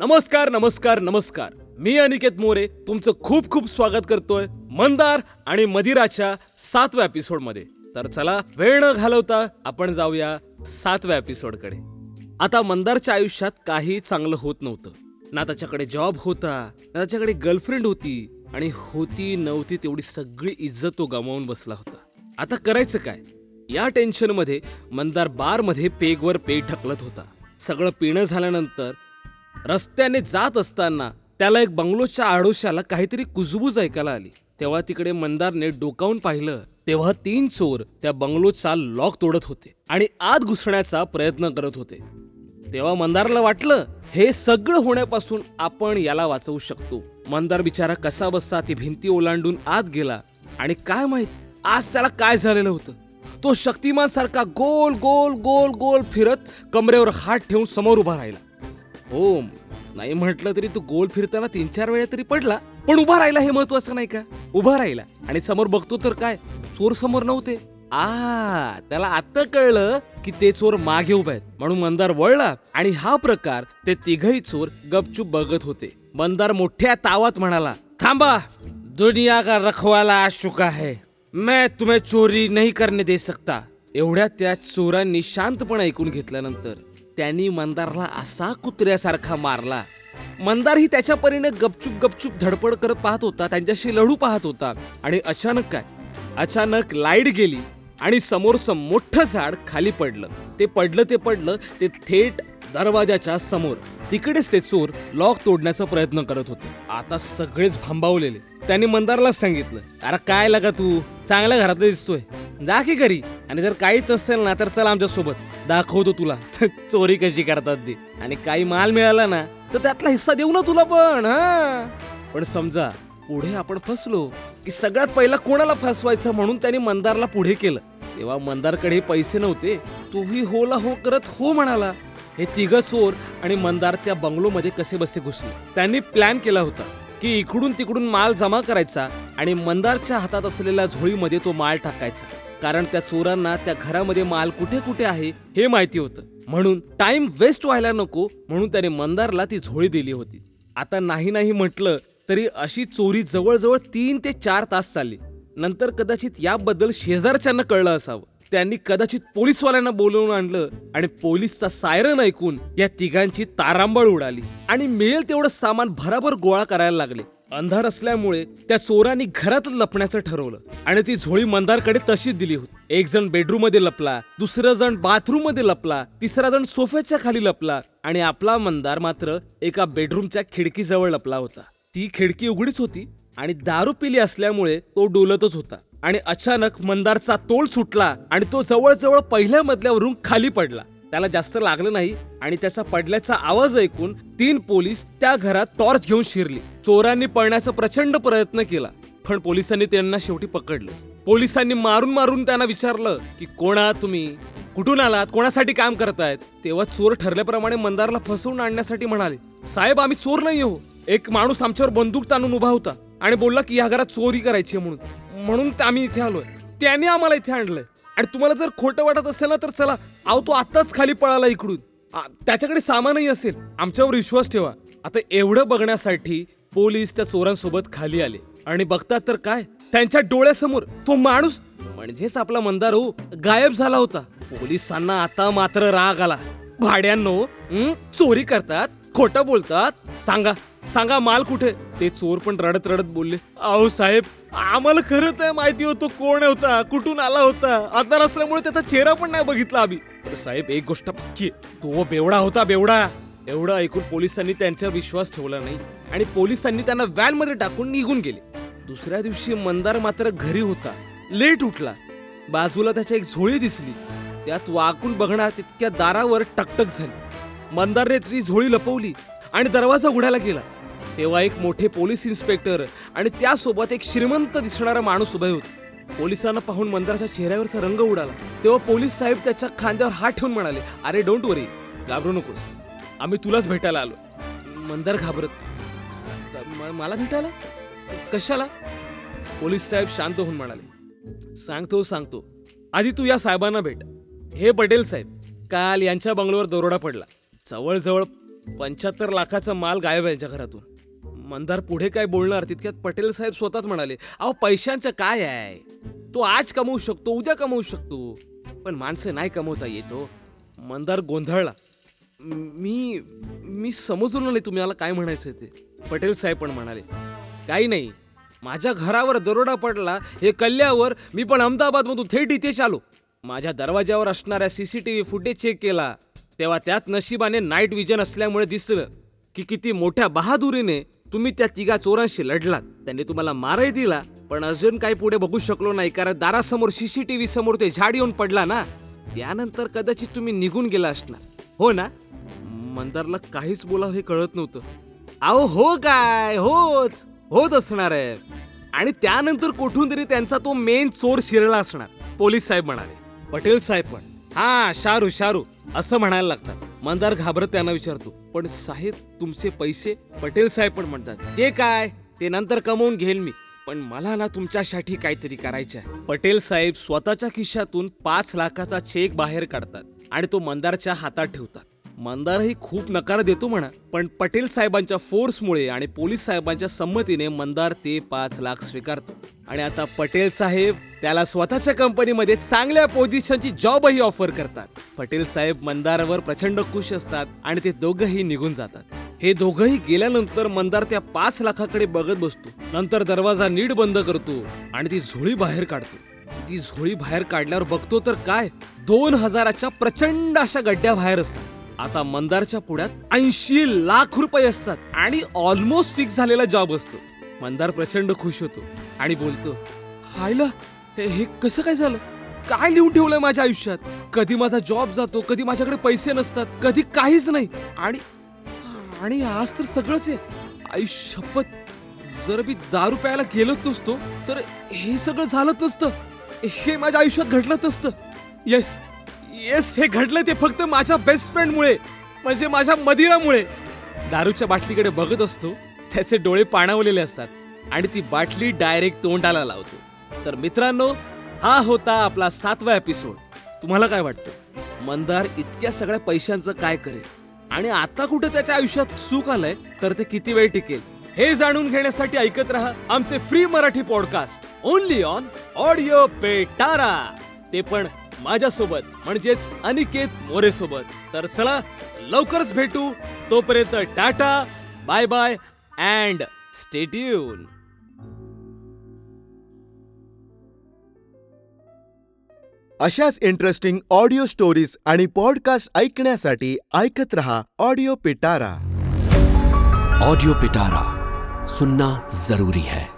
नमस्कार नमस्कार नमस्कार. मी अनिकेत मोरे तुमचं खूप खूप स्वागत करतोय मंदार आणि मदिराच्या सातव्या एपिसोडमध्ये. तर चला वेळ न घालवता आपण जाऊया सातव्या एपिसोडकडे. आता मंदारच्या आयुष्यात काही चांगलं होत नव्हतं. ना त्याच्याकडे जॉब होता ना त्याच्याकडे गर्लफ्रेंड होती आणि होती नव्हती तेवढी सगळी इज्जत तो गमावून बसला होता. आता करायचं काय? या टेन्शनमध्ये मंदार बारमध्ये पेगवर पेग ढकलत होता. सगळं पिणं झाल्यानंतर रस्त्याने जात असताना त्याला एक बंगलोच्या आडोशाला काहीतरी कुजबूज ऐकायला आली. तेव्हा तिकडे मंदारने डोकावून पाहिलं तेव्हा तीन चोर त्या बंगलोचा लॉक तोडत होते आणि आत घुसण्याचा प्रयत्न करत होते. तेव्हा मंदारला वाटलं हे सगळं होण्यापासून आपण याला वाचवू शकतो. मंदार बिचारा कसा बसा ती भिंती ओलांडून आत गेला आणि काय माहीत आज त्याला काय झालेलं होतं? तो शक्तिमान सारखा गोल गोल गोल गोल फिरत कमरेवर हात ठेवून समोर उभा राहिला. हो नाही म्हटलं तरी तू गोल फिरताना तीन चार वेळा तरी पडला पण उभा राहिला हे महत्वाचं नाही का? उभा राहिला. आणि समोर बघतो तर काय? चोर समोर नव्हते. आ त्याला आता कळलं की ते चोर मागे उभे आहेत. म्हणून मंदार वळला आणि हा प्रकार ते तिघही चोर गपचूप बघत होते. मंदार मोठ्या तावात म्हणाला थांबा दुनिया का रखवाला आ चुका है. मैं तुम्हें चोरी नहीं करने दे सकता. एवढ्या त्या चोरांनी शांतपणे ऐकून घेतल्यानंतर त्यांनी मंदारला असा कुत्र्यासारखा मारला. मंदार ही त्याच्या परीने गपचूप गपचूप धडपड करत पाहत होता त्यांच्याशी लढू पाहत होता. आणि अचानक काय? अचानक लाइट गेली आणि समोरचं मोठं झाड खाली पडलं. ते पडलं ते पडलं ते थेट दरवाजाच्या समोर. तिकडेच ते चोर लॉक तोडण्याचा प्रयत्न करत होते. आता सगळेच भांबावलेले. त्यांनी मंदारला सांगितलं अरे काय लागा तू? चांगल्या घरात दिसतोय. जा की घरी. आणि जर काहीच नसेल ना तर चला आमच्यासोबत दाखवतो तुला. चोरी कशी करतात ती. आणि काही माल मिळाला ना तर त्यातला हिस्सा देऊ ना तुला पण हा. पण समजा पुढे आपण फसलो की सगळ्यात पहिला कोणाला फसवायचं म्हणून त्याने मंदारला पुढे केलं. तेव्हा मंदारकडे पैसे नव्हते तोही होला हो करत हो म्हणाला. हे तिघ चोर आणि मंदार त्या बंगलोमध्ये कसे बसे घुसले. त्यांनी प्लॅन केला होता की इकडून तिकडून माल जमा करायचा आणि मंदारच्या हातात असलेल्या झोळीमध्ये तो माल टाकायचा. कारण त्या चोरांना त्या घरामध्ये माल कुठे कुठे आहे हे माहिती होतं. म्हणून टाइम वेस्ट व्हायला नको म्हणून त्याने मंदारला ती झोळी दिली होती. आता नाही नाही म्हटलं तरी अशी चोरी जवळजवळ तीन ते चार तास चालली. नंतर कदाचित याबद्दल शेजारच्यांना कळलं असावं. त्यांनी कदाचित पोलीसवाल्यांना बोलवून आणलं आणि पोलीसचा सायरन ऐकून या तिघांची तारांबळ उडाली. आणि मिळेल तेवढं सामान भराभर गोळा करायला लागले. अंधार असल्यामुळे त्या चोरांनी घरात लपण्याचं ठरवलं. आणि ती झोळी मंदारकडे तशीच दिली होती. एक जण बेडरूममध्ये लपला दुसरा जण बाथरूममध्ये लपला तिसरा जण सोफ्याच्या खाली लपला आणि आपला मंदार मात्र एका बेडरूमच्या खिडकीजवळ लपला होता. ती खिडकी उघडीच होती आणि दारू पिली असल्यामुळे तो डोलतच होता. आणि अचानक मंदारचा तोल सुटला आणि तो जवळजवळ पहिल्या मजल्यावरून खाली पडला. त्याला जास्त लागलं नाही आणि त्याचा पडल्याचा आवाज ऐकून तीन पोलीस त्या घरात टॉर्च घेऊन शिरली. चोरांनी पळण्याचा प्रचंड प्रयत्न केला पण पोलिसांनी त्यांना शेवटी पकडलं. पोलिसांनी मारून मारून त्यांना विचारलं की कोण आहात तुम्ही? कुठून आलात? कोणासाठी काम करतायत? तेव्हा चोर ठरल्याप्रमाणे मंदारला फसवून आणण्यासाठी म्हणाले साहेब आम्ही चोर नाही हो एक माणूस आमच्यावर बंदूक ताणून उभा होता आणि बोलला की या घरात चोरी करायची आहे म्हणून. म्हणून आम्ही इथे आलोय. त्याने आम्हाला इथे आणलंय. आणि तुम्हाला जर खोटं वाटत असेल ना तर चला अहो तो आताच खाली पळाला इकडून. त्याच्याकडे सामानही असेल. आमच्यावर विश्वास ठेवा. आता एवढं बघण्यासाठी पोलीस त्या चोरांसोबत खाली आले. आणि बघतात तर काय? त्यांच्या डोळ्यासमोर तो माणूस म्हणजेच आपला मंदार हो, गायब झाला होता. पोलिसांना आता मात्र राग आला. भाड्यांनो चोरी करतात खोटं बोलतात. सांगा. सांगा माल कुठे? ते चोर पण रडत रडत बोलले अहो साहेब आम्हाला खरंच माहिती होतो कोण होता कुठून आला होता. आता असल्यामुळे त्याचा चेहरा पण नाही बघितला आम्ही. साहेब एक गोष्ट पक्की तो बेवडा होता बेवडा. एवढं ऐकून पोलिसांनी त्यांचा विश्वास ठेवला नाही आणि पोलिसांनी त्यांना व्हॅनमध्ये टाकून निघून गेले. दुसऱ्या दिवशी मंदार मात्र घरी होता. लेट उठला. बाजूला त्याच्या एक झोळी दिसली. त्यात वाकून बघणार तितक्या दारावर टकटक झाली. मंदारने ती झोळी लपवली आणि दरवाजा उघडायला गेला. तेव्हा एक मोठे पोलीस इन्स्पेक्टर आणि त्यासोबत एक श्रीमंत दिसणारा माणूस उभे होते. पोलिसांना पाहून मंदारच्या चेहऱ्यावरचा रंग उडाला. तेव्हा पोलीस साहेब त्याच्या खांद्यावर हात ठेवून म्हणाले अरे डोंट वरी घाबरू नकोस. आम्ही तुलाच भेटायला आलो. मंदार घाबरत मला भेटायला? कशाला? पोलीस साहेब शांत होऊन म्हणाले सांगतो सांगतो. आधी तू या साहेबांना भेट. हे पटेल साहेब काल यांच्या बंगल्यावर दरोडा पडला. जवळजवळ पंच्याहत्तर लाखाचा माल गायब यांच्या घरातून. मंदार पुढे काय बोलणार? तितक्यात पटेल साहेब स्वतःच म्हणाले अहो पैशांचं काय आहे? तो आज कमवू शकतो उद्या कमवू शकतो. पण माणसं नाही कमवता येतो हो. मंदार गोंधळला. मी मी समजून नाही तुम्हाला काय म्हणायचं ते. पटेल साहेब पण म्हणाले काही नाही. माझ्या घरावर दरोडा पडला हे कल्ल्यावर मी पण अहमदाबादमधून थेट इथेच आलो. माझ्या दरवाजावर असणाऱ्या C C T V footage check केला. तेव्हा त्यात नशिबाने नाईट विजन असल्यामुळे दिसलं की किती मोठ्या बहादुरीने तुम्ही त्या तिघा चोरांशी लढलात. त्यांनी तुम्हाला मारही दिला. पण अजून काही पुढे बघू शकलो नाही कारण दारासमोर सीसीटीव्ही समोर ते झाड येऊन पडला ना. त्यानंतर कदाचित तुम्ही निघून गेला असणार. हो ना? मंदारला काहीच बोलावं हे कळत नव्हतं. अहो हो काय? होच. होत असणार आहे. आणि त्यानंतर कुठून तरी त्यांचा तो मेन चोर शिरला असणार. पोलीस साहेब म्हणाले. पटेल साहेब पण. हा शारू शारू. असं म्हणायला लागतात. मंदार घाबरत त्यांना विचारतो पण साहेब तुमचे पैसे पटेल साहेब पण म्हणतात. ते काय? ते नंतर कमवून घेईल मी. पण मला ना तुमच्यासाठी काहीतरी करायचं आहे पटेल साहेब स्वतःच्या खिशातून पाच लाखाचा चेक बाहेर काढतात आणि तो मंदारच्या हातात ठेवतात. मंदारही खूप नकार देतो म्हणा. पण पटेल साहेबांच्या फोर्समुळे आणि पोलीस साहेबांच्या संमतीने मंदार ते पाच लाख स्वीकारतो आणि आता पटेल साहेब त्याला स्वतःच्या कंपनीमध्ये चांगल्या पोझिशनची जॉबही ऑफर करतात. पटेल साहेब मंदारवर प्रचंड खुश असतात आणि ते दोघंही निघून जातात. हे दोघंही गेल्यानंतर मंदार त्या पाच लाखाकडे बघत बसतो. नंतर दरवाजा नीट बंद करतो आणि ती झोळी बाहेर काढतो. ती झोळी बाहेर काढल्यावर बघतो तर काय? दोन हजाराच्या प्रचंड अशा गड्ड्या बाहेर असतात. आता मंदारच्या पुढ्यात ऐंशी लाख रुपये असतात आणि ऑलमोस्ट फिक्स झालेला जॉब असतो. मंदार प्रचंड खुश होतो आणि बोलतो हायला हे हे कसं काय झालं? काय लिहून ठेवलंय माझ्या आयुष्यात? कधी माझा जॉब जातो कधी माझ्याकडे पैसे नसतात कधी काहीच नाही. आणि आणि आज तर सगळंच आहे. आई शपथ. जर मी दारू प्यायला गेलोच नसतो तर हे सगळं झालंच नसतं. हे माझ्या आयुष्यात घडलंच असतं येस येस हे घडलं ते फक्त माझ्या बेस्ट फ्रेंडमुळे म्हणजे माझ्या मदिरामुळे. दारूच्या बाटलीकडे बघत असतो त्याचे डोळे पाणावलेले असतात आणि ती बाटली डायरेक्ट तोंडाला लावतो. तर मित्रांनो हा होता आपला सातवा एपिसोड तुम्हाला काय वाटतं? मंदार इतक्या सगळ्या पैशांचं काय करेल? आणि आता कुठे त्याच्या आयुष्यात सुख आलंय तर ते किती वेळ टिकेल? हे जाणून घेण्यासाठी ऐकत राहा आमचे free Marathi podcast only on audio Petara ते पण माझ्यासोबत म्हणजेच अनिकेत मोरे सोबत तर चला लवकरच भेटू. तोपर्यंत tata bye bye and stay tuned अशाच इंटरेस्टिंग ऑडिओ स्टोरीज आणि पॉडकास्ट ऐकण्यासाठी ऐकत रहा ऑडिओ पिटारा. ऑडियो पिटारा सुनना जरूरी है।